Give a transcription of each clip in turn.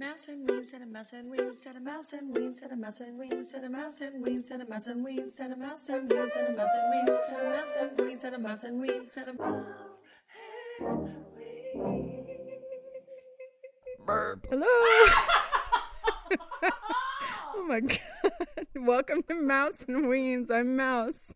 Mouse and weens, and a mouse and weens, and a mouse and weens, and a mouse and weens, and a mouse and weens, and a mouse and weens, and a mouse and weens, and a mouse and weens, and a mouse and weens, and a mouse and weens, and a mouse and Burp. Hello. oh my god. Welcome to Mouse and Weens. I'm Mouse.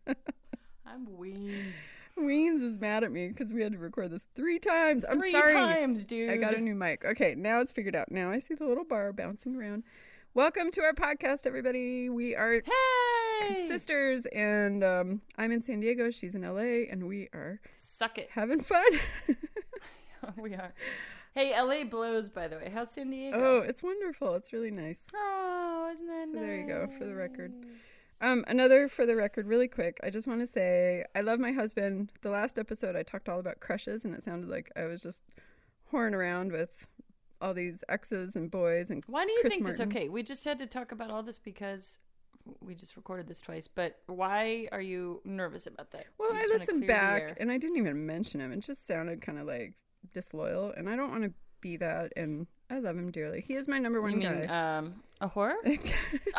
I'm weens. Weens is mad at me because we had to record this three times. I'm Three sorry. times, dude. I got a new mic. Okay, now it's figured out. Now I see the little bar bouncing around. Welcome to our podcast, everybody. We are Hey! sisters, and um, I'm in San Diego. She's in LA, and we are Suck it. having fun. we are. Hey, LA blows, by the way. How's San Diego? oh, it's wonderful. It's really nice. Oh, isn't that So there you go, for the record. Um, another for the record, really quick. I just want to say I love my husband. The last episode, I talked all about crushes, and it sounded like I was just whoring around with all these exes and boys and Why do you Chris think this? Martin. Okay, we just had to talk about all this because we just recorded this twice. But why are you nervous about that? Well, I listened back and I didn't even mention him. It just sounded kind of like disloyal, and I don't want to be that. And I love him dearly. He is my number one You mean guy. um, a whore? Something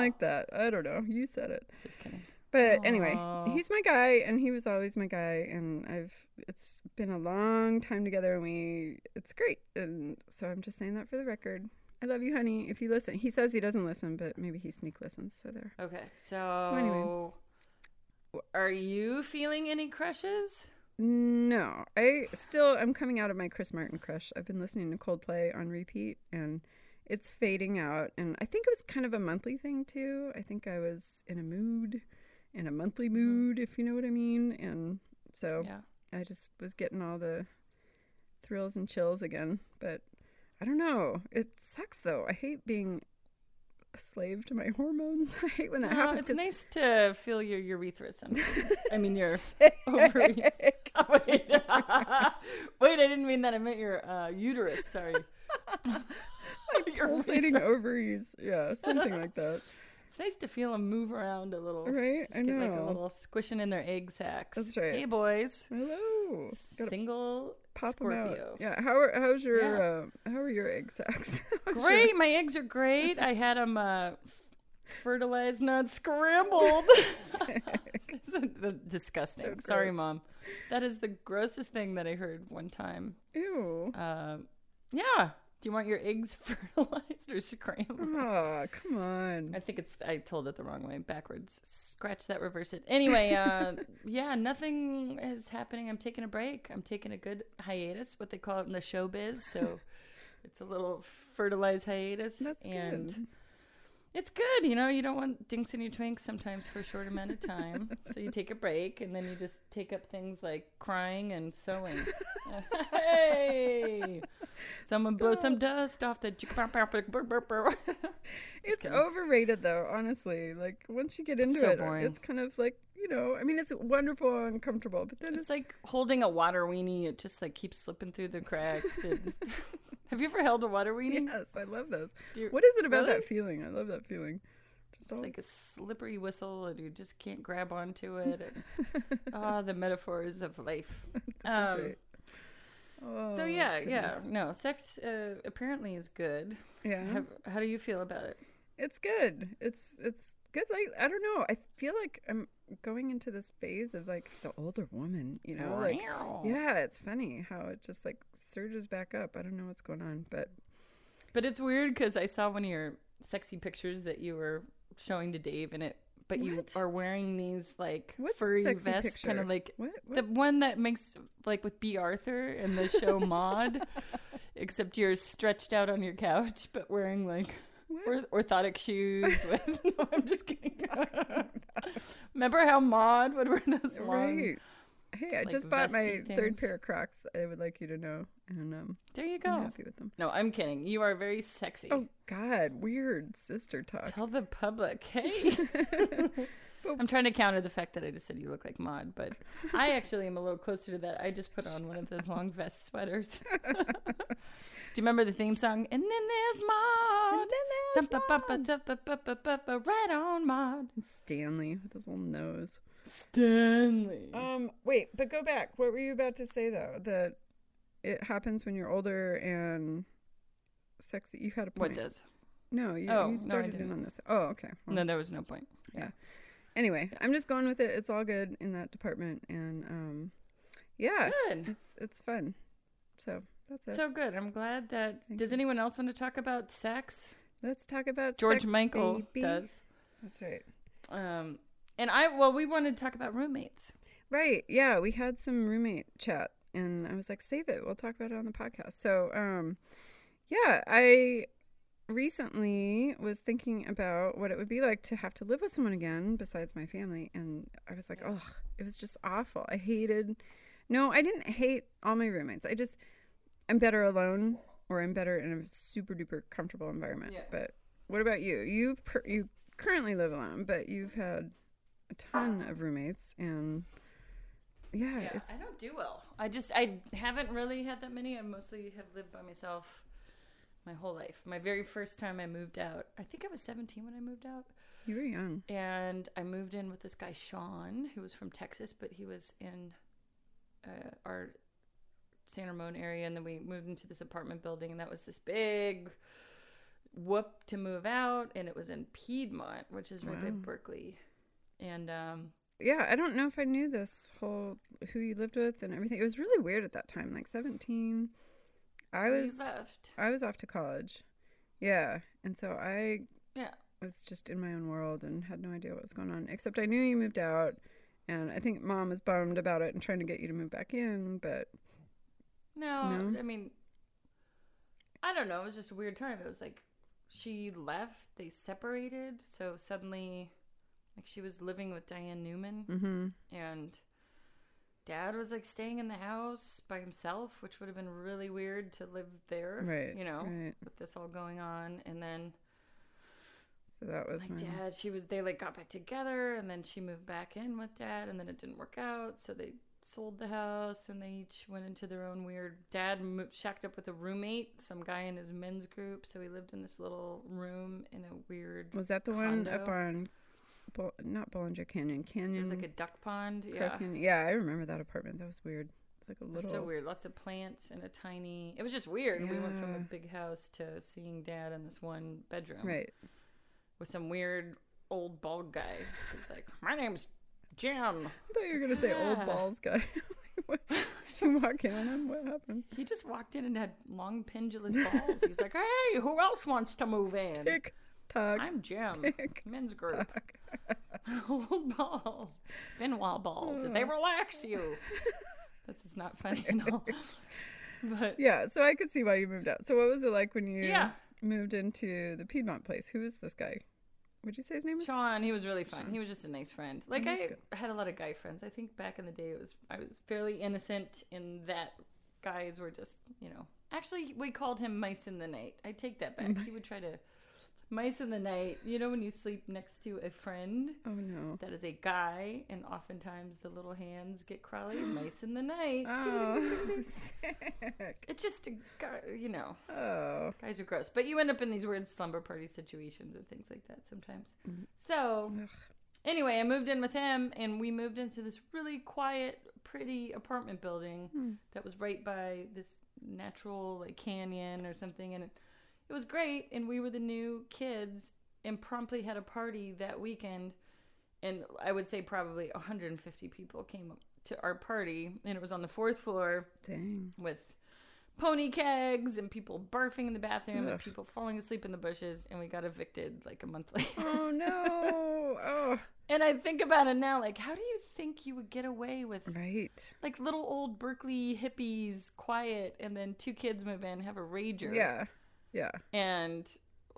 like that. I don't know. You said it. Just kidding. But anyway, he's my guy, and he was always my guy, and I've it's been a long time together, and we it's great, and so I'm just saying that for the record. I love you, honey. If you listen, he says he doesn't listen, but maybe he sneak listens. So there. Okay, so, so, anyway. are you feeling any crushes? No, I still I'm coming out of my Chris Martin crush. I've been listening to Coldplay on repeat, and it's fading out. And I think it was kind of a monthly thing too. I think I was in a mood, in a monthly mood, if you know what I mean. And so Yeah. I just was getting all the thrills and chills again. But I don't know. It sucks though. I hate being a slave to my hormones. I hate when that happens. It's nice to feel your urethra sometimes. I mean, your ovaries. Oh, wait. wait, I didn't mean that. I meant your uh, uterus. Sorry. Your pulsating ovaries. Yeah, something like that. It's nice to feel them move around a little. Right? Just I get like a little squishing in their egg sacs. That's right. Hey, boys. Hello. Gotta Single pop Scorpio. them out. Yeah. How are how's your Yeah. uh, how are your egg sacs? How's your- Great. My eggs are great. I had them uh, fertilized, not scrambled. Disgusting. So Sorry, mom. That is the grossest thing that I heard one time. Ew. Uh, yeah. Do you want your eggs fertilized or scrambled? Oh, come on. I think it's. I told it the wrong way, backwards. Scratch that, reverse it. Anyway, uh, yeah, nothing is happening. I'm taking a break. I'm taking a good hiatus, what they call it in the showbiz. So it's a little fertilized hiatus, That's and good. It's good. You know, you don't want dinks in your twinks sometimes for a short amount of time. so you take a break, and then you just take up things like crying and sewing. hey, someone blow some dust off the. It's kidding. overrated though, honestly. Like once you get into so it, boring. it's kind of like you know. I mean, it's wonderful and comfortable, but then it's It's like holding a water weenie. It just like keeps slipping through the cracks. And... Have you ever held a water weenie? yes, I love those. You- What is it about Really? that feeling? I love that feeling. Just It's all- like a slippery whistle, and you just can't grab onto it. And, ah, the metaphors of life. um. Oh, So yeah, yeah. No, sex uh, apparently is good. yeah. Have, how do you feel about it? It's good. It's it's good. Like I don't know. I feel like I'm going into this phase of like the older woman. You know, like yeah. It's funny how it just like surges back up. I don't know what's going on, but But it's weird because I saw one of your sexy pictures that you were showing to Dave, and it. But you are wearing these like What furry vests, kind of like what? what? The one that makes like with Bea Arthur in the show Maude except you're stretched out on your couch, but wearing like Orthotic shoes. With no, I'm just kidding. Remember how Maude would wear those long? right. Hey, I like, just bought my vesty third pair of Crocs. I would like you to know, and um, There you go. I'm happy with them. No, I'm kidding. You are very sexy. Oh God, weird sister talk. Tell the public, hey. I'm trying to counter the fact that I just said you look like Maude, but I actually am a little closer to that. I just put on one of those long vest sweaters. Do you remember the theme song? And then there's Maude. And then there's Some-pa-pa-pa-ta-pa-pa-pa-pa, Right on, Maude. Stanley with his little nose. Stanley. Um, wait, but go back. What were you about to say though? That it happens when you're older and sex. You had a point. What does? No, you, Oh, you started in on this. Oh, okay. Well, No, there was no point. Yeah. Anyway, I'm just going with it. It's all good in that department, and um, yeah, Good. it's it's fun. So that's it. So good. I'm glad that. Thank does you. anyone else want to talk about sex? Let's talk about George sex, Michael baby. does. That's right. Um, and I well, we wanted to talk about roommates. Right. Yeah, we had some roommate chat and I was like, save it. We'll talk about it on the podcast. So, um yeah, I recently was thinking about what it would be like to have to live with someone again besides my family and I was like, "Oh, it was just awful. I hated No, I didn't hate all my roommates. I just I'm better alone or I'm better in a super duper comfortable environment. Yeah. But what about you? You per- you currently live alone, but you've had a ton of roommates and yeah, Yeah, it's I don't do well. I just I haven't really had that many. I mostly have lived by myself my whole life. My very first time I moved out, I think I was 17 when I moved out, you were young. and I moved in with this guy Sean, who was from Texas, but he was in uh, our San Ramon area, and then we moved into this apartment building, and that was this big whoop to move out, and it was in Piedmont, which is right by Berkeley, and um, Yeah, I don't know if I knew this whole who you lived with and everything. It was really weird at that time, like 17. I was left. I was off to college. Yeah, and so I Yeah. was just in my own world and had no idea what was going on. Except I knew you moved out, and I think mom was bummed about it and trying to get you to move back in. But No, No? I mean, I don't know. It was just a weird time. It was like she left, they separated, so suddenly, like she was living with Diane Newman, hmm and dad was like staying in the house by himself, which would have been really weird to live there, right, You know, right. with this all going on, and then So that was my dad, she was they like got back together, and then she moved back in with dad, and then it didn't work out, so they sold the house, and they each went into their own weird. Dad moved, shacked up with a roommate, some guy in his men's group, so he lived in this little room in a weird. was that the one up on, not Bollinger Canyon, Canyon. There was like a duck pond, yeah. Canyon. Yeah, I remember that apartment. That was weird. It's like a little. so weird. Lots of plants and a tiny. It was just weird. We went from a big house to seeing dad in this one bedroom. Right. With some weird old bald guy. He's like, "My name's Jim." I thought you were gonna say old balls guy. what, did you walk in on him? What happened? He just walked in and had long pendulous balls. He was like, "Hey, who else wants to move in?" Tick tock. I'm Jim. Tick Men's group. tock. Old balls. Benoit balls. They oh. relax you. This is not funny at all. But Yeah, so I could see why you moved out. So what was it like when you Yeah. moved into the Piedmont place? Who is this guy? Would you say his name was? Sean, he was really fun. Sean. He was just a nice friend. Oh, like That's I good. had a lot of guy friends. I think back in the day it was I was fairly innocent in that guys were just, you know. Actually, we called him mice in the night. I take that back. Mm-hmm. he would try to mice in the night. You know when you sleep next to a friend Oh no. that is a guy and oftentimes the little hands get crawly, mice in the night. Oh, sick. It's just a guy, you know. Oh, Guys are gross, but you end up in these weird slumber party situations and things like that sometimes. Mm-hmm. So, Ugh. anyway, I moved in with him, and we moved into this really quiet, pretty apartment building hmm. that was right by this natural like canyon or something, and it, it was great. And we were the new kids, and promptly had a party that weekend. And I would say probably 150 people came to our party, and it was on the fourth floor dang. with pony kegs and people barfing in the bathroom and people falling asleep in the bushes and we got evicted like a month later. Oh no. Oh, and I think about it now like how do you think you would get away with right. like little old Berkeley hippies quiet and then two kids move in have a rager Yeah. Yeah. and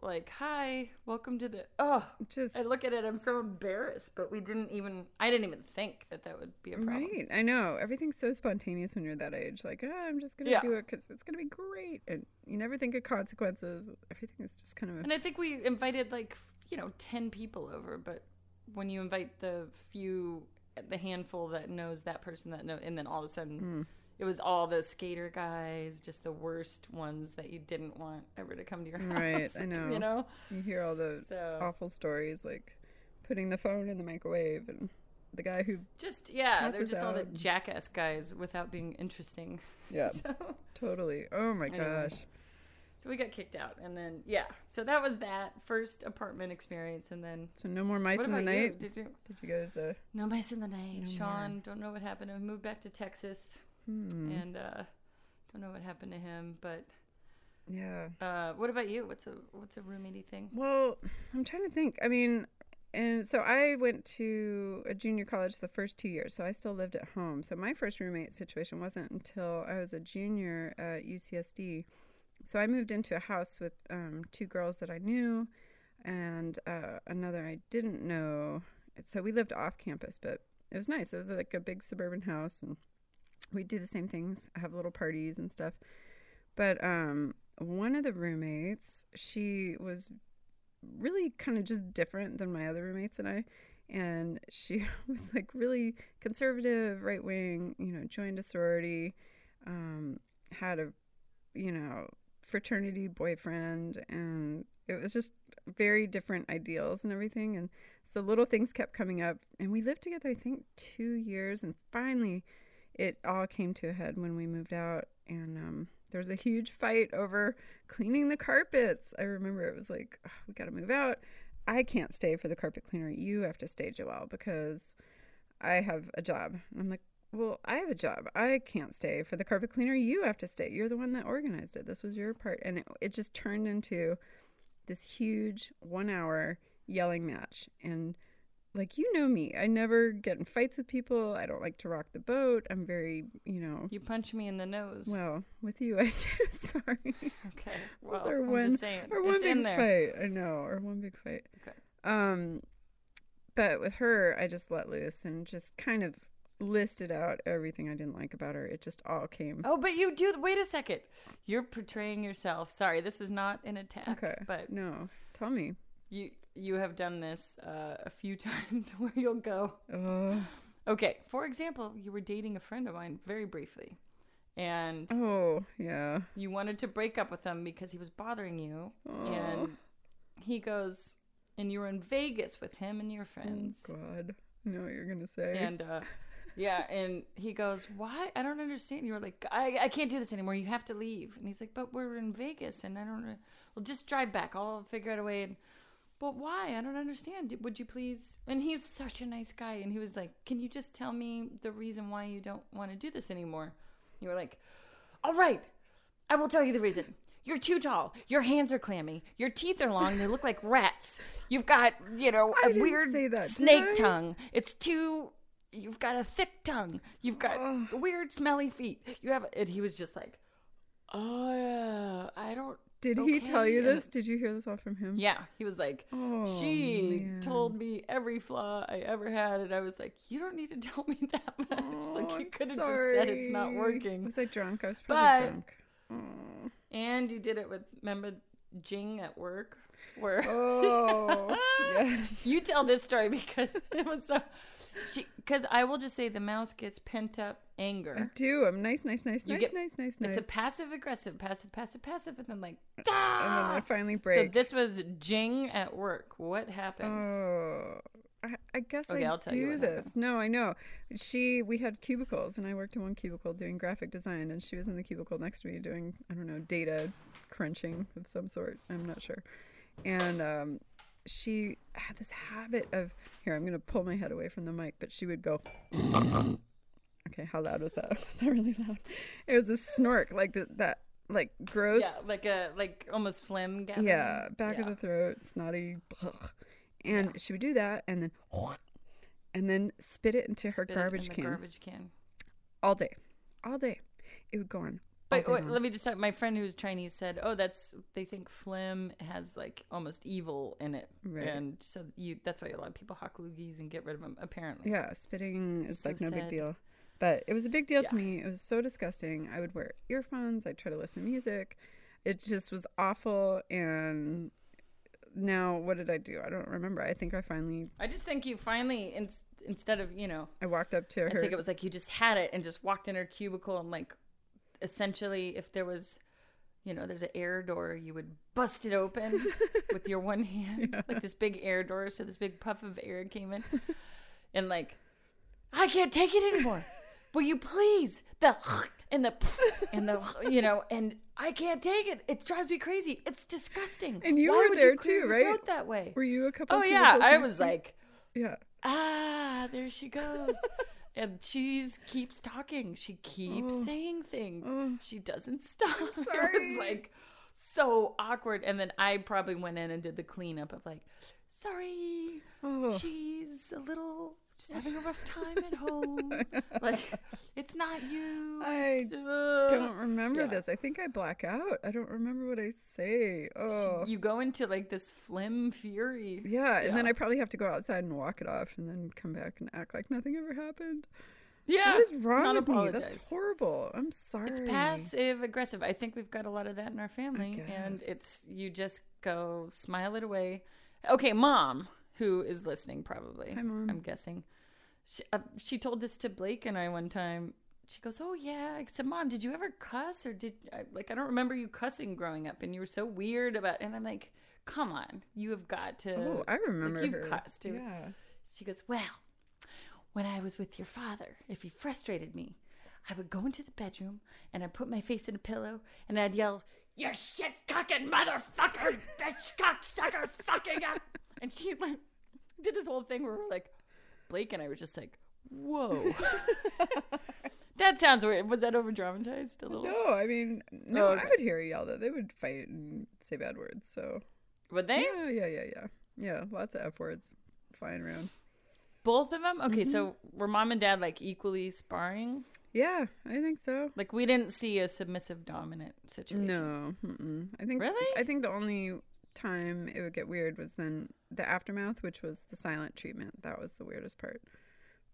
like hi welcome to the oh Just I look at it I'm so embarrassed but we didn't even I didn't even think that that would be a problem. right. I know. Everything's so spontaneous when you're that age. Like, oh, I'm just gonna Yeah. do it because it's gonna be great, and you never think of consequences. Everything is just kind of. A, And I think we invited like you know ten people over, but when you invite the few, the handful that knows that person that know, and then all of a sudden Hmm. It was all those skater guys, just the worst ones that you didn't want ever to come to your house. Right, I know. You know, you hear all the so awful stories, like putting the phone in the microwave and the guy who Just yeah, they're just all the jackass guys without being interesting. yeah So, totally oh my Anyway. gosh so we got kicked out, and then yeah, so that was that first apartment experience, and then so no more mice in the about you? night Did you? did you guys uh No mice in the night. No Sean, don't know what happened. I moved back to Texas, hmm, and uh, don't know what happened to him. But yeah uh, what about you? What's a what's a roommate thing? Well, I'm trying to think. I mean, and so I went to a junior college the first two years, so I still lived at home. So my first roommate situation wasn't until I was a junior at UCSD. So I moved into a house with um, two girls that I knew and uh, another I didn't know. So we lived off campus, but it was nice. It was like a big suburban house, and we'd do the same things, have little parties and stuff. But um, one of the roommates, she was really kind of just different than my other roommates and I. And she was like really conservative, right wing, you know, joined a sorority, um, had a, you know, fraternity boyfriend, and it was just very different ideals and everything. And so little things kept coming up. And we lived together, I think, two years. And finally, it all came to a head when we moved out. And um, there was a huge fight over cleaning the carpets. I remember it was like, "Ugh, we got to move out. I can't stay for the carpet cleaner. You have to stay, Joelle, because I have a job. And I'm like, well, I have a job. I can't stay for the carpet cleaner. You have to stay. You're the one that organized it. This was your part. And it, it just turned into this huge one hour yelling match. And like, you know me, I never get in fights with people. I don't like to rock the boat. I'm very, you know, You punch me in the nose. well, with you, I do. Sorry. okay. Well, our I'm one- just saying. Our one it's big in there. fight. I know. Our one big fight. Okay. Um, but with her, I just let loose and just kind of listed out everything I didn't like about her. It just all came. Oh, but you do. Wait a second. You're portraying yourself. Sorry, this is not an attack. okay. But no, tell me. you you have done this uh, a few times where you'll go. Oh, Okay, for example, you were dating a friend of mine very briefly, and oh, yeah. you wanted to break up with him because he was bothering you, Oh, and he goes, and you were in Vegas with him and your friends, God, I know what you're gonna say. and uh, yeah, and he goes, "Why? I don't understand." You were like, "I I can't do this anymore. You have to leave." And he's like, "But we're in Vegas, and I don't know. Well, just drive back. I'll figure out a way." And but why? I don't understand. Would you please? And he's such a nice guy, and he was like, "Can you just tell me the reason why you don't want to do this anymore?" You were like, "All right, I will tell you the reason." You're too tall. Your hands are clammy. Your teeth are long. They look like rats. You've got, you know, a weird that, snake tongue. It's too. You've got a thick tongue. You've got Ugh. weird, smelly feet. You have. And he was just like, "Oh yeah, I don't." Did he tell you this? Did you hear this all from him? Yeah, he was like, Oh, she man. told me every flaw I ever had, and I was like, you don't need to tell me that much. Oh, like you could have just said it's not working. Was I drunk? I was probably But- drunk. Oh. And you did it with remember Jing at work, where Oh, yes. you tell this story because it was so. She because I will just say the mouse gets pent up I anger. do. I'm nice, nice, nice, You nice, get- nice, nice, nice. It's a passive aggressive, passive, passive, passive, and then like. and then I "Ah!" finally So this was Jing at work. What happened? Oh, I, I guess Okay, I I'll tell do you what this. happened. No, I know. She, we had cubicles, and I worked in one cubicle doing graphic design, and she was in the cubicle next to me doing, I don't know, data crunching of some sort. I'm not sure. And um, she had this habit of, here, I'm going to pull my head away from the mic, but she would go, okay, how loud was that? Was that really loud? It was a snork, like the, that, like gross. yeah, like a like almost phlegm gathering. Yeah, back Yeah. of the throat, snotty. And she would do that and then and then spit it into her Spit it in garbage the can Garbage can. all day. All day. It would go on. But wait, let me just talk. My friend who's Chinese said, "Oh, that's they think phlegm has like almost evil in it, Right. and so you that's why a lot of people hawk loogies and get rid of them. Apparently, yeah, spitting is So like no big deal. But it was a big deal to me. It was so disgusting. I would wear earphones. I'd try to listen to music. It just was awful. And now, what did I do? I don't remember. I think I finally I just think you finally in, instead of you know, I walked up to her. I think it was like you just had it and just walked in her cubicle and like essentially if there was. You know, there's an air door. You would bust it open with your one hand, like this big air door. So this big puff of air came in, and like I can't take it anymore. Will you please? The and the and the you know, and I can't take it. It drives me crazy. It's disgusting. And you Why were there you too, right? that way. Were you a couple? Oh yeah, I was to like, yeah. ah, there she goes. and she's keeps talking. She keeps Oh. saying things. Oh. She doesn't stop. It sorry. was like so awkward. And then I probably went in and did the cleanup of like, sorry, Oh. she's a little. She's having a rough time at home. like, it's not you. I uh, don't remember yeah. this. I think I black out. I don't remember what I say. Oh. You go into like this flim fury. yeah, and then I probably have to go outside and walk it off and then come back and act like nothing ever happened. Yeah. what is wrong not with me? That's horrible. I'm sorry. It's passive aggressive. I think we've got a lot of that in our family, and it's you just go smile it away. Okay, mom, who is listening probably. Hi, Mom. I'm guessing. She, uh, she told this to Blake and I one time. She goes, "Oh yeah." I said, "Mom, did you ever cuss or did I, like I don't remember you cussing growing up, and you were so weird about." And I'm like, "Come on, you have got to." Oh, I remember like, you've her. cussed. too. Yeah. She goes, Well, when I was with your father, if he frustrated me, I would go into the bedroom and I'd put my face in a pillow and I'd yell, You shit cocking motherfucker, bitch cocksucker, fucking up. And she like did this whole thing where we're like, Blake and I were just like, Whoa. that sounds weird. Was that over dramatized a little? No, I mean, no, Oh, I would hear y'all though. they would fight and say bad words. So Would they? yeah, yeah, yeah, yeah, yeah. Lots of f words flying around. Both of them? Okay, so Mm-hmm. were mom and dad like equally sparring? Yeah, I think so. Like we didn't see a submissive dominant situation. No, mm-mm. I think Really? I think the only time it would get weird was then the aftermath, which was the silent treatment. That was the weirdest part.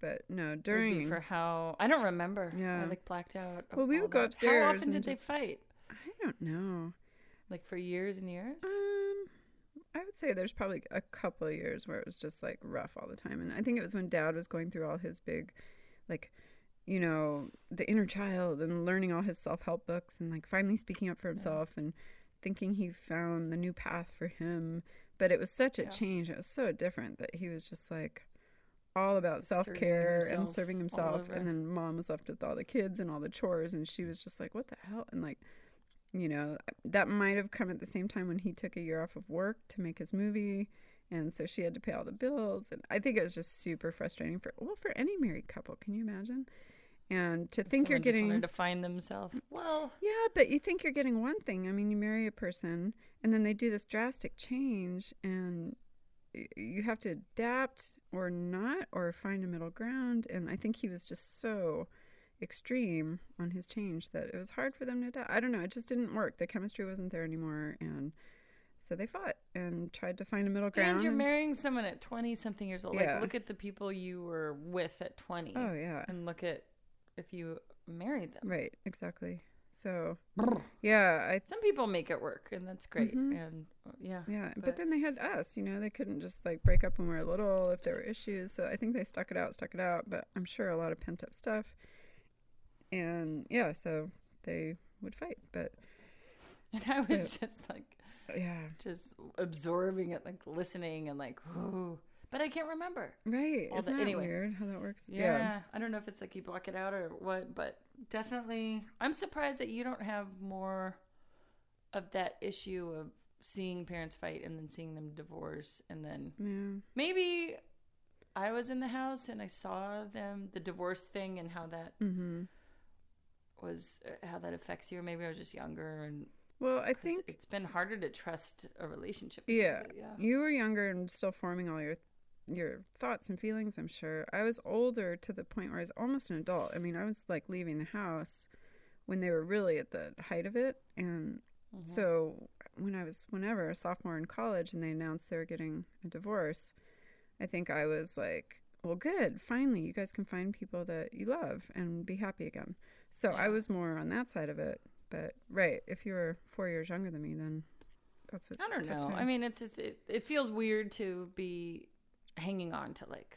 But no, during for how I don't remember. Yeah. I like blacked out. Well, we would go that. upstairs How often did they fight? I don't know. Like for years and years. Um, I would say there's probably a couple of years where it was just like rough all the time, and I think it was when Dad was going through all his big, like, you know, the inner child and learning all his self help books and like finally speaking up for himself and thinking he found the new path for him. But it was such a Yeah. change. It was so different that he was just like all about self care and serving himself. And then mom was left with all the kids and all the chores, and she was just like, "What the hell?" And like, you know, that might have come at the same time when he took a year off of work to make his movie. And so she had to pay all the bills. And I think it was just super frustrating for, well, for any married couple. Can you imagine? And to think you're Someone just getting, to find themselves. Well, yeah, but you think you're getting one thing. I mean, you marry a person and then they do this drastic change and you have to adapt or not or find a middle ground. And I think he was just so extreme on his change that it was hard for them to adapt. I don't know. It just didn't work. The chemistry wasn't there anymore. And so they fought and tried to find a middle ground. and you're marrying someone at twenty something years old. Yeah. Like look at the people you were with at twenty. oh, yeah. And look at if you married them. Right. Exactly. So, yeah, I Some people make it work, and that's great. Mhm. And yeah, Yeah, but, But- then they had us, you know, they couldn't just like break up when we were little if there were issues. So I think they stuck it out, stuck it out, but I'm sure a lot of pent up stuff. And yeah, so they would fight, but and I was just like, yeah, just absorbing it, like listening and like, whoa. But I can't remember. right. All Isn't the- that anyway. weird how that works? Yeah. I don't know if it's like you block it out or what, but definitely, I'm surprised that you don't have more of that issue of seeing parents fight and then seeing them divorce and then Yeah. maybe I was in the house and I saw them the divorce thing and how that Mm-hmm. was uh, how that affects you or maybe I was just younger and Well, I think it's been harder to trust a relationship yeah, yeah you were younger and still forming all your your thoughts and feelings. I'm sure. I was older to the point where I was almost an adult. I mean, I was like leaving the house when they were really at the height of it, and Mhm. So when I was whenever a sophomore in college and they announced they were getting a divorce, I think I was like, well, good. Finally, you guys can find people that you love and be happy again. So I was more on that side of it. But right, if you were four years younger than me, then that's it. I don't know. time. I mean, it's, it's it, it feels weird to be hanging on to like.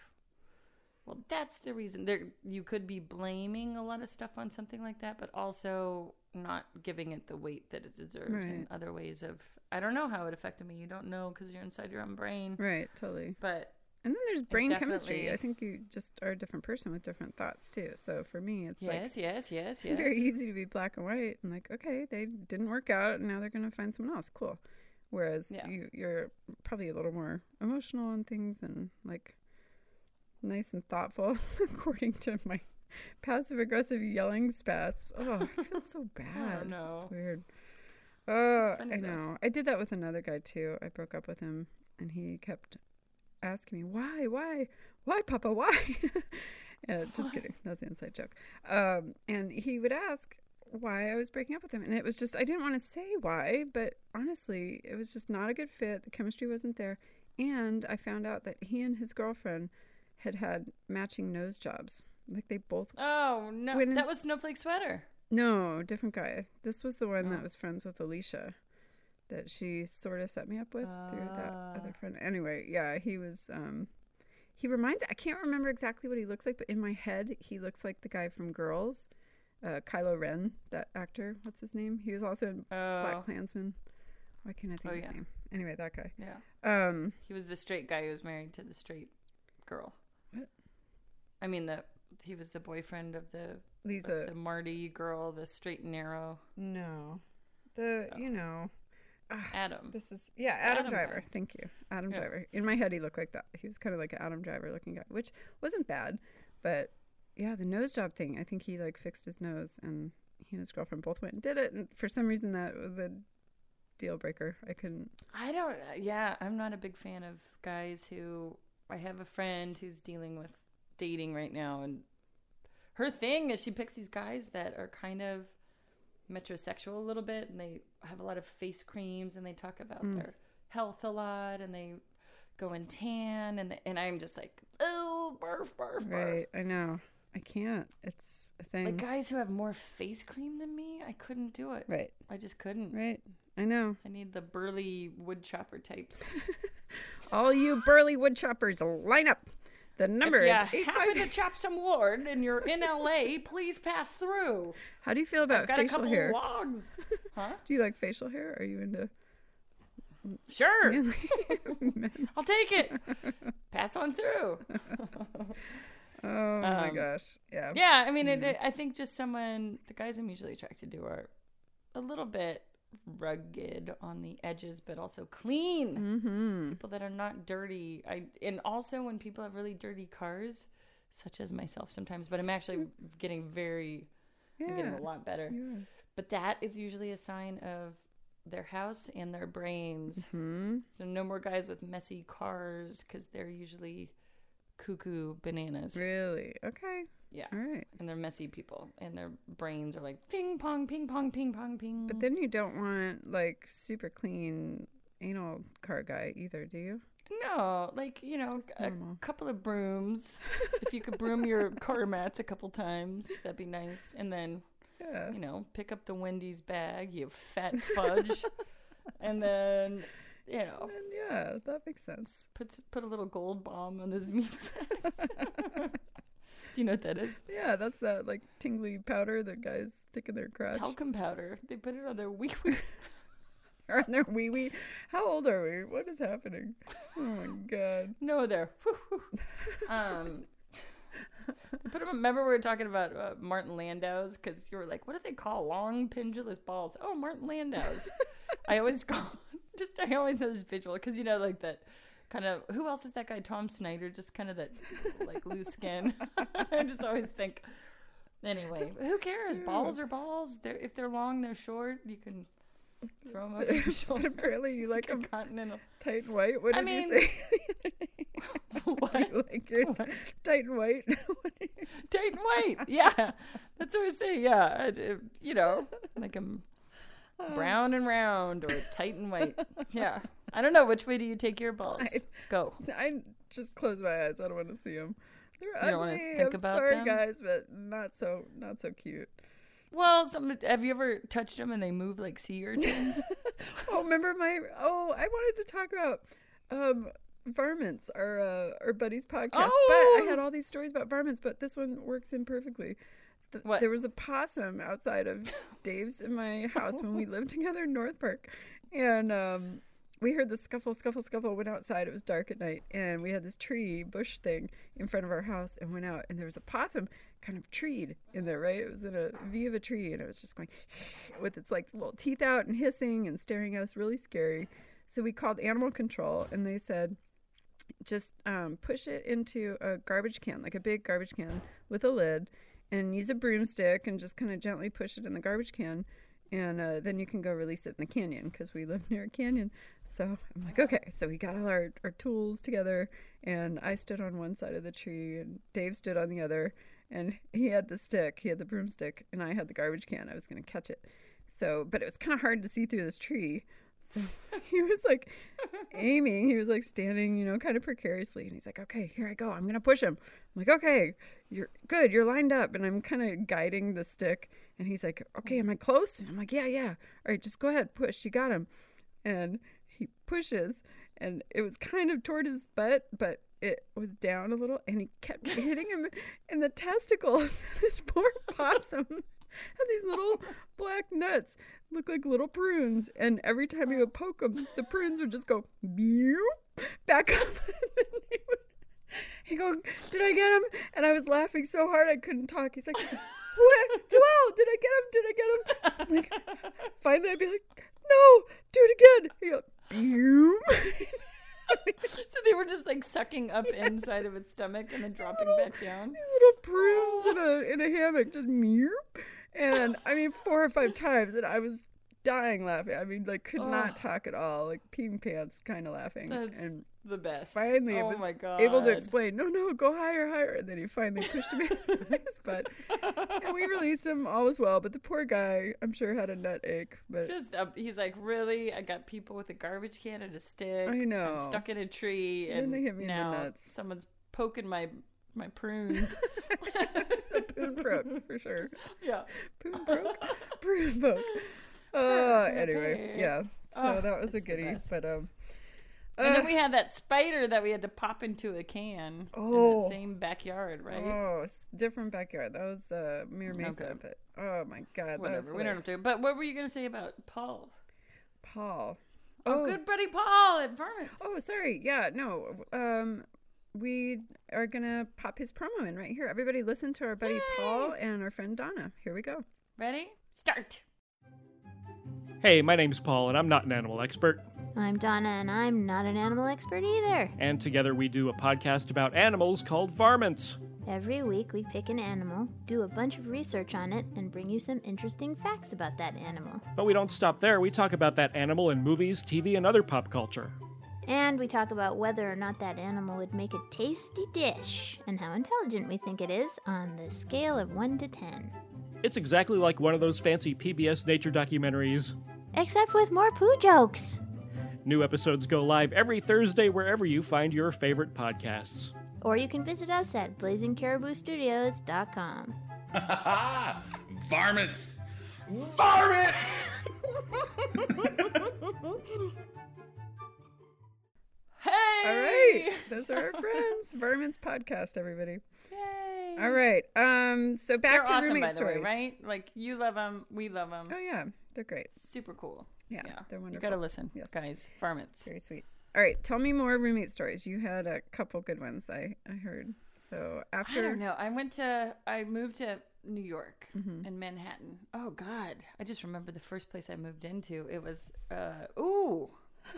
Well, that's the reason. There, you could be blaming a lot of stuff on something like that, but also not giving it the weight that it deserves in Right. other ways of. I don't know how it affected me. You don't know because you're inside your own brain. right, totally. But And then there's brain chemistry. I think you just are a different person with different thoughts too. So for me, it's like yes, yes, yes, yes. very easy to be black and white and like, okay, they didn't work out, and now they're gonna find someone else. Cool. Whereas Yeah. you, you're probably a little more emotional on things and like nice and thoughtful, according to my passive aggressive yelling spats. Oh, I feel so bad. no. It's weird. Oh, funny, I though. know. I did that with another guy too. I broke up with him, and he kept asking me, "Why, why, why, Papa, why?" just kidding. That's an inside joke. Um, and he would ask why I was breaking up with him, and it was just I didn't want to say why, but honestly, it was just not a good fit. The chemistry wasn't there, and I found out that he and his girlfriend had had matching nose jobs. Like they both Oh no, When- that was Snowflake Sweater. no, different guy. This was the one that Oh. was friends with Alicia that she sort of set me up with through that Ah. other friend. Anyway, yeah, he was um he reminds I can't remember exactly what he looks like, but in my head he looks like the guy from Girls. Uh Kylo Ren, that actor. What's his name? He was also in Oh, BlacKkKlansman. Why can't I think Oh, of his yeah. name? Anyway, that guy. yeah. Um He was the straight guy who was married to the straight girl. What? I mean, the he was the boyfriend of the of the Marty girl, the straight and narrow No. The Oh. you know Adam. This is yeah, Adam, Adam Driver. guy. Thank you, Adam Yeah. Driver. In my head, he looked like that. He was kind of like an Adam Driver looking guy, which wasn't bad, but yeah, the nose job thing. I think he like fixed his nose, and he and his girlfriend both went and did it, and for some reason that was a deal breaker. I couldn't. I don't. Yeah, I'm not a big fan of guys who. I have a friend who's dealing with dating right now, and her thing is she picks these guys that are kind of metrosexual a little bit, and they have a lot of face creams, and they talk about Mm. their health a lot, and they go and tan, and and I'm just like, oh, barf, barf, barf. Right, I know. I can't. It's a thing. Like guys who have more face cream than me, I couldn't do it. right, I just couldn't. right. I know. I need the burly wood chopper types. All you burly wood choppers, line up. The number if is you eight happen to chop some wood and you're in LA, please pass through. How do you feel about I've got a facial couple hair? logs. Huh? Do you like facial hair? Are you into? Sure, I'll take it. Pass on through. Oh my Um, gosh. Yeah. Yeah, I mean, it, it, I think just someone, the guys I'm usually attracted to are a little bit rugged on the edges, but also clean. Mm-hmm. People that are not dirty. I and also when people have really dirty cars, such as myself sometimes. But I'm actually getting very, I'm getting a lot better. Yeah. But that is usually a sign of their house and their brains. Hmm. So no more guys with messy cars because they're usually cuckoo bananas. Really? Okay. Yeah. All right. And they're messy people, and their brains are like ping pong, ping pong, ping pong, ping. But then you don't want like super clean anal car guy either, do you? no, like you know, a normal. couple of brooms. if you could broom your car mats a couple times, that'd be nice. And then Yeah. you know, pick up the Wendy's bag, you fat fudge, and then you know, And yeah, that makes sense. put put a little Gold Bond on those meat sacks. Do you know what that is? Yeah, that's that like tingly powder that guys stick in their crotch Talcum powder. They put it on their wee wee. or on their wee wee. How old are we? What is happening? Oh my god. No, there. Um. Remember, we were talking about uh, Martin Landau's because you were like, "What do they call long pendulous balls?" Oh, Martin Landau's. I always call just. I always have this visual because you know, like that kind of. Who else is that guy? Tom Snyder. Just kind of that like loose skin. I just always think. Anyway, who cares? Balls are balls. They're if they're long, they're short. You can throw them over your but shoulder. apparently you like Like a them continental. tight and white. What I did mean- you say? what? you like What? tight and white. What do you- tight and white. Yeah, that's what I say. Yeah, I you know, like I'm brown and round or tight and white. Yeah, I don't know which way do you take your balls. I- Go. I just close my eyes. I don't want to see them. They're You don't wanna ugly. think I'm about sorry, them? guys, but not so not so cute. Well, some have you ever touched them and they move like sea urchins? oh, remember my? Oh, I wanted to talk about um varmints, our uh, our buddy's podcast. But I Oh! had all these stories about varmints, but this one works in perfectly. What? There was a possum outside of Dave's in my house when we lived together in North Park, and um, we heard the scuffle, scuffle, scuffle. Went outside. It was dark at night, and we had this tree bush thing in front of our house, and went out, and there was a possum kind of treed in there. Right, it was in a V of a tree, and it was just going with its like little teeth out and hissing and staring at us, really scary. So we called animal control, and they said just um, push it into a garbage can, like a big garbage can with a lid, and use a broomstick and just kind of gently push it in the garbage can. And uh, then you can go release it in the canyon because we live near a canyon. So I'm like, okay. So we got all our, our tools together, and I stood on one side of the tree, and Dave stood on the other. And he had the stick, he had the broomstick, and I had the garbage can. I was going to catch it. So, but it was kind of hard to see through this tree. So he was like aiming. He was like standing, you know, kind of precariously. And he's like, okay, here I go. I'm going to push him. I'm like, okay, you're good. You're lined up. And I'm kind of guiding the stick. And he's like, okay, am I close? And I'm like, yeah, yeah. All right, just go ahead. Push. You got him. And he pushes. And it was kind of toward his butt, but it was down a little. And he kept hitting him in the testicles. this poor possum had these little black nuts look like little prunes. And every time you would poke them the prunes would just go back up. He go did i get him and i was laughing so hard i couldn't talk. He's like what? Joelle did i get him did i get him I'm like finally i'd be like no do it again. He go so they were just like sucking up inside of its stomach and then dropping back down. These little prunes in oh. a in a hammock, just meow. And I mean, four or five times, and I was dying laughing. I mean, like, could not talk at all, like peeing pants, kind of laughing. That's and the best. finally, oh was my god, able to explain, no, no, go higher, higher. And then he finally pushed him in his butt. And we released him, all was well. But the poor guy, I'm sure, had a nut ache. But Just uh, he's like, really? I got people with a garbage can and a stick. I know. I'm stuck in a tree, And and they hit me in the now nuts. someone's poking my my prunes. the poon broke for sure. yeah. Poon broke, prune broke. Uh, anyway, yeah. So Oh, that was a goodie. But um, And uh, then we had that spider that we had to pop into a can in Oh. that same backyard, right? Oh, different backyard. That was uh, Mira Mesa. Okay. But oh my god, Whatever. We don't have to. But what were you gonna say about Paul? Paul. Oh, good buddy Paul at Varmint. Oh, sorry. Yeah, no. Um, we are gonna pop his promo in right here. Everybody, listen to our buddy Paul and our friend Donna. Here we go. Ready? Start. Hey, my name's Paul, and I'm not an animal expert. I'm Donna, and I'm not an animal expert either. And together we do a podcast about animals called Varmints. Every week, we pick an animal, do a bunch of research on it, and bring you some interesting facts about that animal. But we don't stop there. We talk about that animal in movies, TV, and other pop culture. And we talk about whether or not that animal would make a tasty dish, and how intelligent we think it is on the scale of 1 to 10. It's exactly like one of those fancy PBS nature documentaries. Except with more poo jokes. New episodes go live every Thursday wherever you find your favorite podcasts. Or you can visit us at blazingcariboustudios.com. Varmints! Varmints! Hey. All right, those are our friends. Varmints podcast, everybody. Yay. All right. Um. So back They're to awesome, roommate by the stories. way, right? Like you love them, we love them. Oh yeah, they're great. Super cool. Yeah, yeah. they're wonderful. You gotta listen, Yes. guys. Varmints. Very sweet. All right, tell me more roommate stories. You had a couple good ones. I I heard. So after I don't know. I went to. I moved to New York Mm-hmm. in Manhattan. Oh God, I just remember the first place I moved into. It was. uh Ooh,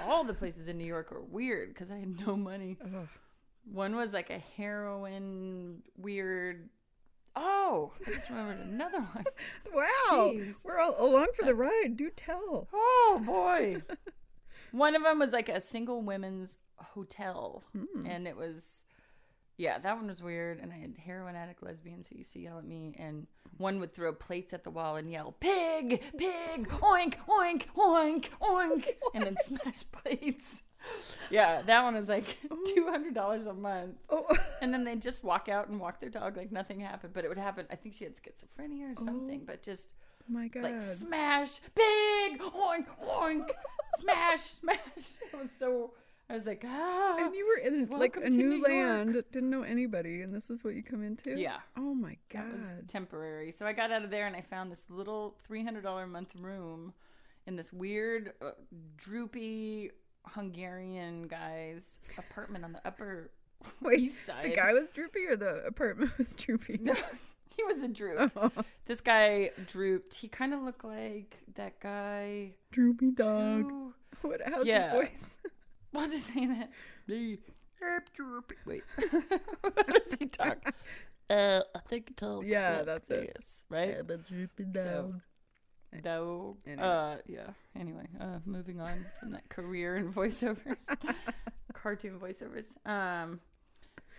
all the places in New York were weird because I had no money. Ugh. One was like a heroin weird. Oh, I just remembered another one. wow, Jeez. we're all along for the ride. Do tell. Oh boy. One of them was like a single women's hotel, Hmm. and it was, yeah, that one was weird. And I had heroin addict lesbians who used to yell at me, and one would throw plates at the wall and yell "pig, pig, oink, oink, oink, oink," and then smash plates. Yeah, that one was like oh. two hundred dollars a month. Oh, And then they'd just walk out and walk their dog like nothing happened. But it would happen. I think she had schizophrenia or something. Oh but just my God. like smash, big, oink, oink, smash, smash. It was so. I was like, ah. and you were in like a new New York. land, didn't know anybody, and this is what you come into. Yeah. Oh my God. That was temporary. So I got out of there and I found this little three hundred dollar a month room in this weird, uh, droopy Hungarian guy's apartment on the upper Wait, east side. the guy was droopy or the apartment was droopy? No, he was a droop. Oh, This guy drooped. He kind of looked like that guy droopy dog. who. What? How's Yeah. his voice? What does he say that? Wait. what does he talk? Uh, I think it talks Yeah, that's it. right? a droopy So- No. Anyway. Uh, yeah. Anyway, uh, moving on from that career in voiceovers, cartoon voiceovers. Um,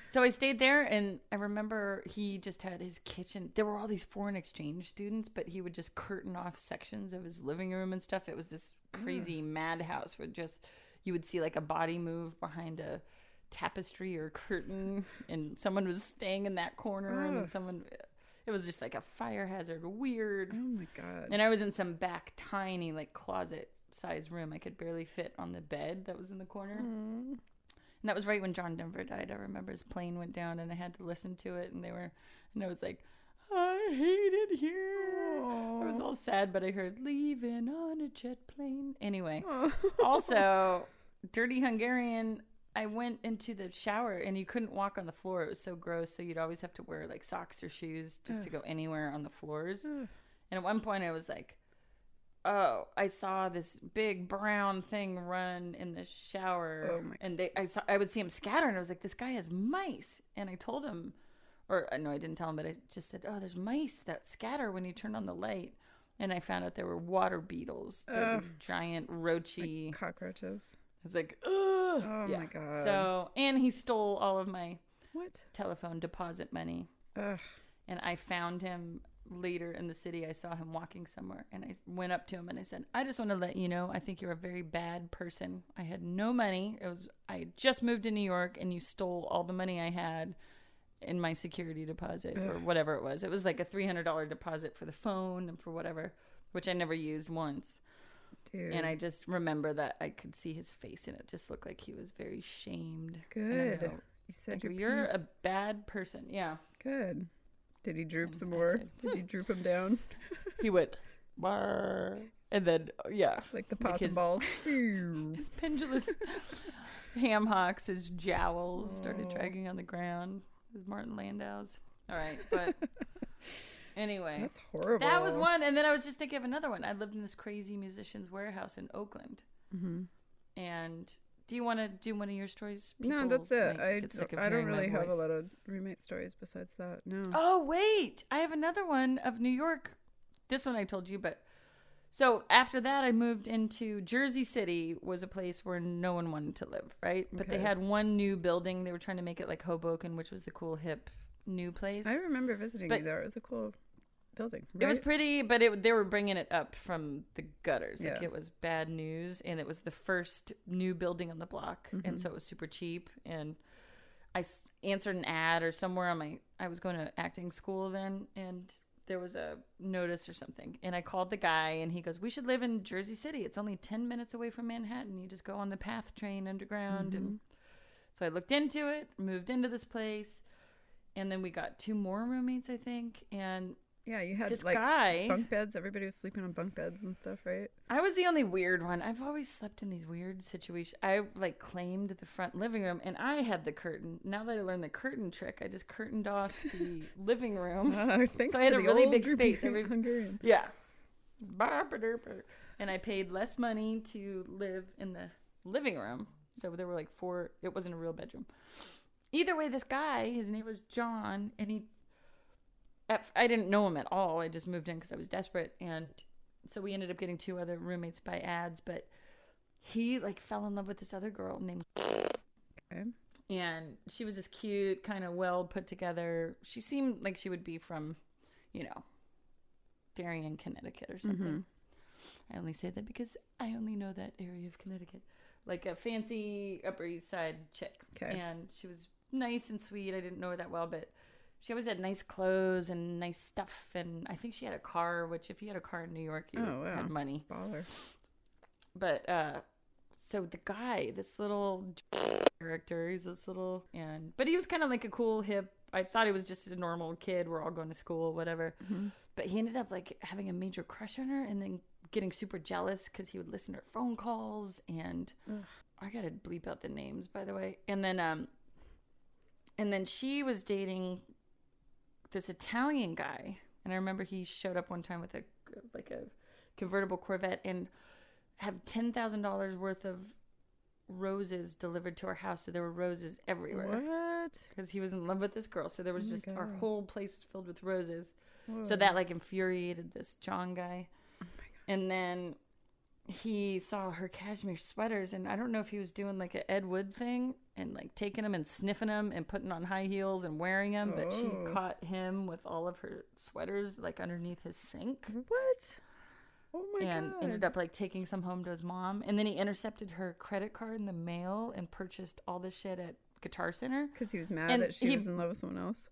so I stayed there, and I remember he just had his kitchen. There were all these foreign exchange students, but he would just curtain off sections of his living room and stuff. It was this crazy madhouse where just you would see like a body move behind a tapestry or curtain, and someone was staying in that corner, and then someone. It was just like a fire hazard, weird. Oh my god. And I was in some back tiny like closet size room. I could barely fit on the bed that was in the corner. And that was right when John Denver died. I remember his plane went down and I had to listen to it and they were and I was like, I hate it here. I was all sad, but I heard leaving on a jet plane. Anyway. also, Dirty Hungarian, I went into the shower and you couldn't walk on the floor. It was so gross. So you'd always have to wear like socks or shoes just to go anywhere on the floors. And at one point, I was like, oh, I saw this big brown thing run in the shower. Oh my- and they, I, saw, I would see him scatter and I was like, this guy has mice. And I told him, or uh, no, I didn't tell him, but I just said, oh, there's mice that scatter when you turn on the light. And I found out there were water beetles. They're Ugh. these giant roachy. Cockroaches. I was like, Ugh. Oh yeah. my god. So, and he stole all of my what? telephone deposit money. Ugh. And I found him later in the city. I saw him walking somewhere and I went up to him and I said, I just want to let you know, I think you're a very bad person. I had no money. It was, I just moved to New York and you stole all the money I had in my security deposit or whatever it was. It was like a $300 deposit for the phone and for whatever, which I never used once. Dude. And I just remember that I could see his face and it just looked like he was very shamed. Good. go, You said go, your You're a bad person. Yeah. Good. Did he droop And some I more? said- Did you droop him down He went, "Brr," and then, oh, yeah. like the Like possum his- balls? His pendulous ham hocks, his jowls started Oh. dragging on the ground. His Martin Landau's. All right, but anyway. That's horrible. That was one, and then I was just thinking of another one. I lived in this crazy musician's warehouse in Oakland, Mm-hmm. and do you want to do one of your stories? No, that's it. I, get sick of I don't really have a lot of roommate stories besides that. No. Oh wait, I have another one of New York. This one I told you, but so after that I moved into Jersey City was a place where no one wanted to live, right? But they had one new building. They were trying to make it like Hoboken, which was the cool hip new place. I remember visiting But- you there. It was a cool building. It was pretty, but it they were bringing it up from the gutters. Like Yeah. it was bad news, and it was the first new building on the block, Mm-hmm. and so it was super cheap. And I s- answered an ad or somewhere on my I was going to acting school then, and there was a notice or something, and I called the guy, and he goes, "We should live in Jersey City. It's only ten minutes away from Manhattan. You just go on the PATH train underground." And so I looked into it, moved into this place. And then we got two more roommates, I think, and Yeah, you had this like guy bunk beds. Everybody was sleeping on bunk beds and stuff, right? I was the only weird one. I've always slept in these weird situations. I like claimed the front living room and I had the curtain. Now that I learned the curtain trick, I just curtained off the living room. Uh, thanks So I had a really big space. Every- Hungarian. Yeah. And I paid less money to live in the living room. So there were like four, it wasn't a real bedroom. Either way, this guy, his name was John, and he, at, I didn't know him at all. I just moved in because I was desperate. And so we ended up getting two other roommates by ads, but he like fell in love with this other girl named Okay. and she was this cute, kind of well put together. She seemed like she would be from, you know, Darien, Connecticut or something. Mm-hmm. I only say that because I only know that area of Connecticut. Like a fancy Upper East Side chick. 'Kay. And she was nice and sweet. I didn't know her that well, but she always had nice clothes and nice stuff. And I think she had a car, which if you had a car in New York, you Oh, wow. had money Baller. but uh so the guy this little character he's this little and but he was kind of like a cool hip i thought he was just a normal kid we're all going to school whatever but he ended up like having a major crush on her and then getting super jealous because he would listen to her phone calls and I gotta bleep out the names by the way. And then um and then she was dating this Italian guy. And I remember he showed up one time with a like a convertible Corvette and have ten thousand dollars worth of roses delivered to our house. So there were roses everywhere What? because he was in love with this girl. So there was Oh just our whole place was filled with roses. So that like infuriated this John guy. Oh And then he saw her cashmere sweaters, and I don't know if he was doing like a Ed Wood thing and like taking them and sniffing them and putting on high heels and wearing them, but she Oh. caught him with all of her sweaters like underneath his sink. What? Oh my god. and god. ended up like taking some home to his mom. And then he intercepted her credit card in the mail and purchased all this shit at Guitar Center. because he was mad and that she he- was in love with someone else.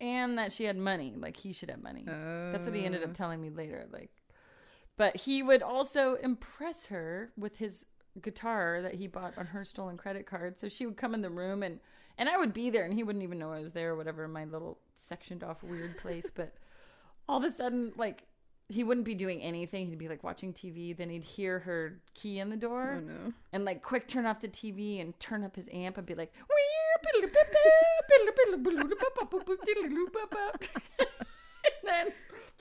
and that she had money like he should have money that's what he ended Uh. up telling me later like but he would also impress her with his guitar that he bought on her stolen credit card. So she would come in the room and and i would be there and he wouldn't even know i was there or whatever in my little sectioned off weird place. But all of a sudden like he wouldn't be doing anything. He'd be like watching tv then he'd hear her key in the door Oh no. and like quick turn off the TV and turn up his amp and be like, and then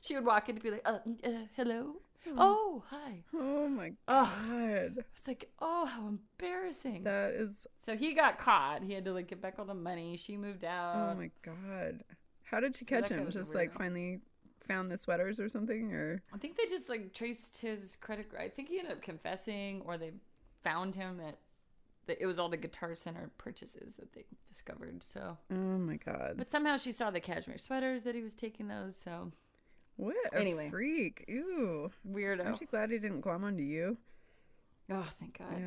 she would walk in and be like, uh, uh, hello, Hmm. oh hi. Oh my Oh, god. it's like, oh, how embarrassing. That is. so he got caught. He had to like get back all the money. She moved oh out. Oh my god. How did she so that catch guy him? was a Just like weirdo. finally found the sweaters or something, or I think they just like traced his credit. I think he ended up confessing, or they found him at. The, it was all the Guitar Center purchases that they discovered. So, oh my god. but somehow she saw the cashmere sweaters that he was taking those. So What a Anyway. freak. Ew. weirdo. Aren't you glad he didn't glom onto you? Oh, thank God.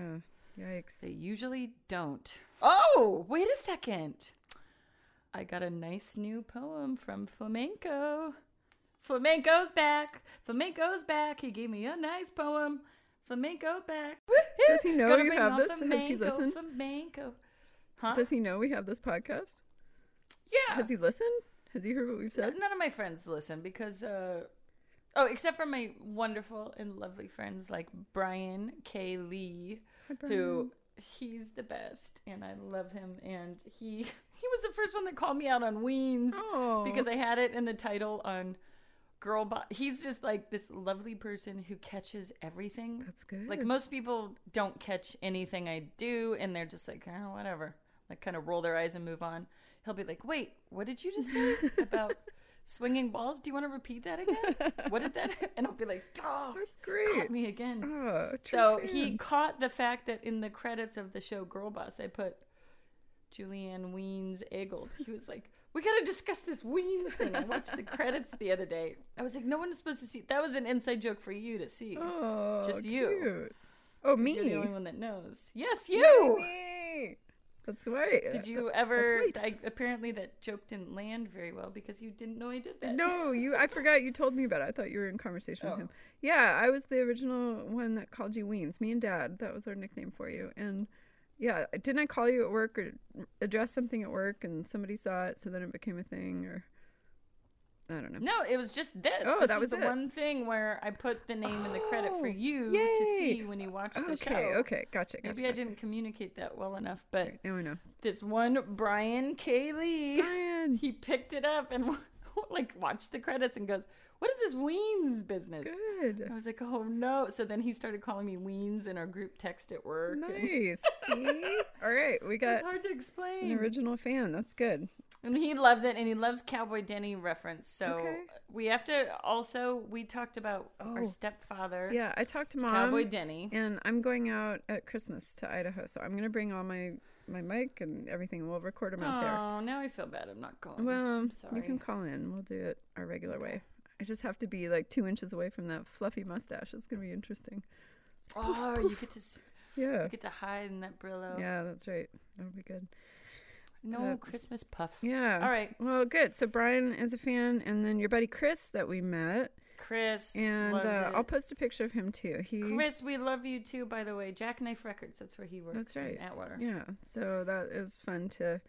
Yeah. Yikes. They usually don't. Oh, wait a second. I got a nice new poem from Flamenco. Flamenco's back. Flamenco's back. He gave me a nice poem. Flamenco back. Does he know Gonna you have this? Has he listened? Flamenco. Huh? Does he know we have this podcast? yeah. Has he listened? Has he heard what we've said? None of my friends listen because, uh, oh, except for my wonderful and lovely friends like Brian K. Lee, who he's the best, and I love him. And he he was the first one that called me out on Weens Oh. because I had it in the title on Girl Bo- He's just like this lovely person who catches everything. That's good. Like most people don't catch anything I do, and they're just like, oh, whatever. Like kind of roll their eyes and move on. He'll be like, wait, what did you just say about swinging balls? Do you want to repeat that again? What did that? And I'll be like, oh, That's caught great. me again. Oh, So he caught the fact that in the credits of the show Girl Boss, I put Julianne Weens Eggold. He was like, "We got to discuss this Weens thing." I watched the credits the other day. I was like, "No one is supposed to see." That was an inside joke for you to see. Oh, Just you. cute. Oh, me. You're the only one that knows. Yes, you. me. That's right. Did you ever? right. I, apparently, that joke didn't land very well because you didn't know I did that. No, you. I forgot you told me about it. I thought you were in conversation with Oh. him. Yeah, I was the original one that called you Weens. Me and Dad. That was our nickname for you. And yeah, didn't I call you at work or address something at work and somebody saw it, so then it became a thing, or I don't know. No, it was just this. Oh, this that was, was the it. one thing where I put the name and the credit for Oh, you to see when you watched the Okay, show. okay, gotcha. gotcha Maybe I didn't communicate that well enough, but Now I know. this one Brian K. Lee, Brian. he picked it up and like watched the credits and goes, "What is this Weens business?" Good. I was like, "Oh no!" So then he started calling me Weens in our group text at work. and Nice. See? All right, we got It's hard to an explain. original fan. That's good. And he loves it, and he loves Cowboy Denny reference. So Okay. we have to also we talked about our Oh. stepfather, Yeah, I talked to mom. Cowboy Denny. and I'm going out at Christmas to Idaho, so I'm gonna bring all my my mic and everything. And We'll record them out there. Oh, now I feel bad. I'm not going. Well, I'm sorry. you can call in. We'll do it our regular way. I just have to be like two inches away from that fluffy mustache. It's gonna be interesting. Oh, you get to Yeah. you get to hide in that Brillo. Yeah, that's right. That'll be good. No Uh, Christmas puff. Yeah. All right, Well, good. So Brian is a fan, and then your buddy Chris that we met, Chris. and uh. I'll post a picture of him too. He. Chris, we love you too. By the way, Jackknife Records. That's where he works. That's right. Atwater. Yeah. So that is fun to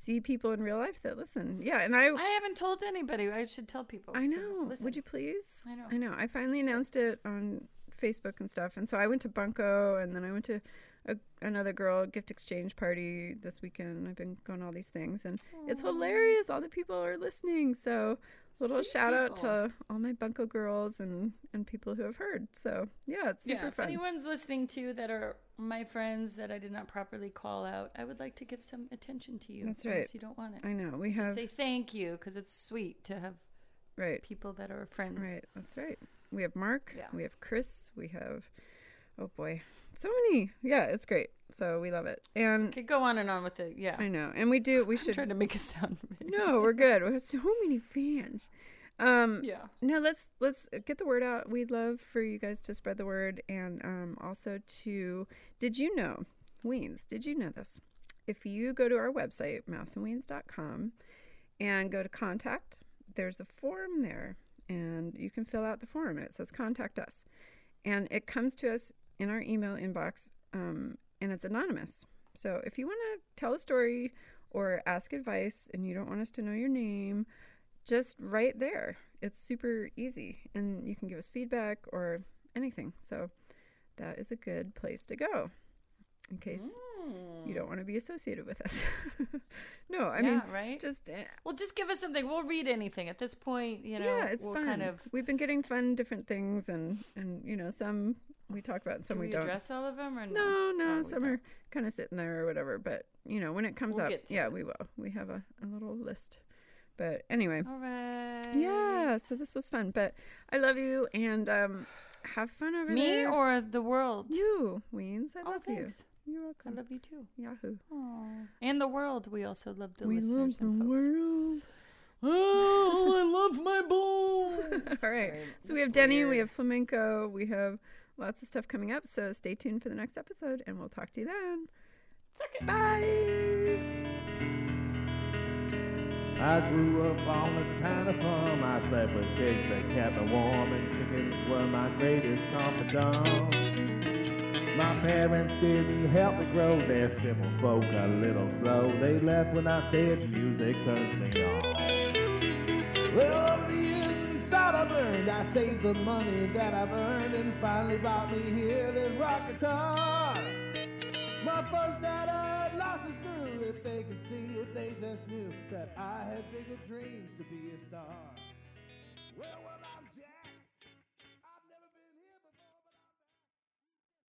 see people in real life that listen. Yeah, and I I haven't told anybody. I should tell people. I know. listen. Would you please? I know. I know. I finally announced it on Facebook and stuff. And so I went to Bunko and then I went to a, another girl gift exchange party this weekend. I've been going to all these things and it's hilarious. All the people are listening. So little Sweet shout out to all my Bunko girls and, and people who have heard. So yeah, it's super yeah, if anyone's listening to that are my friends that I did not properly call out, I would like to give some attention to you. That's right. You don't want it. I know. We Just have, say thank you because it's sweet to have right. people that are friends. Right, that's right. We have Mark, Yeah. we have Chris, we have oh boy, so many. Yeah, it's great. So we love it, and Could go on and on with it. Yeah. I know, and we do. We should. trying to make it sound. No, we're good. We have so many fans. Um, yeah. no, let's let's get the word out. We'd love for you guys to spread the word, and um, also to. Did you know, Weens? Did you know this? If you go to our website, mouseandweens.com, and go to contact, there's a form there, and you can fill out the form, and it says contact us, and it comes to us in our email inbox, um, and it's anonymous. So if you want to tell a story or ask advice, and you don't want us to know your name, just right there. It's super easy, and you can give us feedback or anything. So that is a good place to go in case you don't want to be associated with us. no, I mean, right? just eh, Well, just give us something. We'll read anything at this point. You know, yeah, it's we'll fun. kind of. We've been getting fun different things, and and you know, some we talk about, some we, we don't. address all of them or no? No, no, some are kind of sitting there or whatever. But you know, when it comes We'll up, yeah, it. we will. We have a, a little list. But anyway, All right. yeah. So this was fun. But I love you, and um, have fun over Me there. or the world? you, Weens? I oh, love thanks. you. You're welcome. I love you too. Yahoo. Oh. And the world. We also love the we listeners love the and folks. world. Oh, I love my bones. All right. Sorry, So we have Denny, we have flamenco, we have lots of stuff coming up. So stay tuned for the next episode, and we'll talk to you then. Bye. I grew up on a tiny farm. I slept with pigs that kept me warm, and chickens were my greatest confidants. My parents didn't help me grow. They're simple folk, a little slow. They left when I said music turns me on. Well, over the years inside I saved the money that I've earned, and finally bought me here this rock guitar. My folks that I lost his groove, if they could see, if they just knew that I had bigger dreams to be a star. Well, jacked.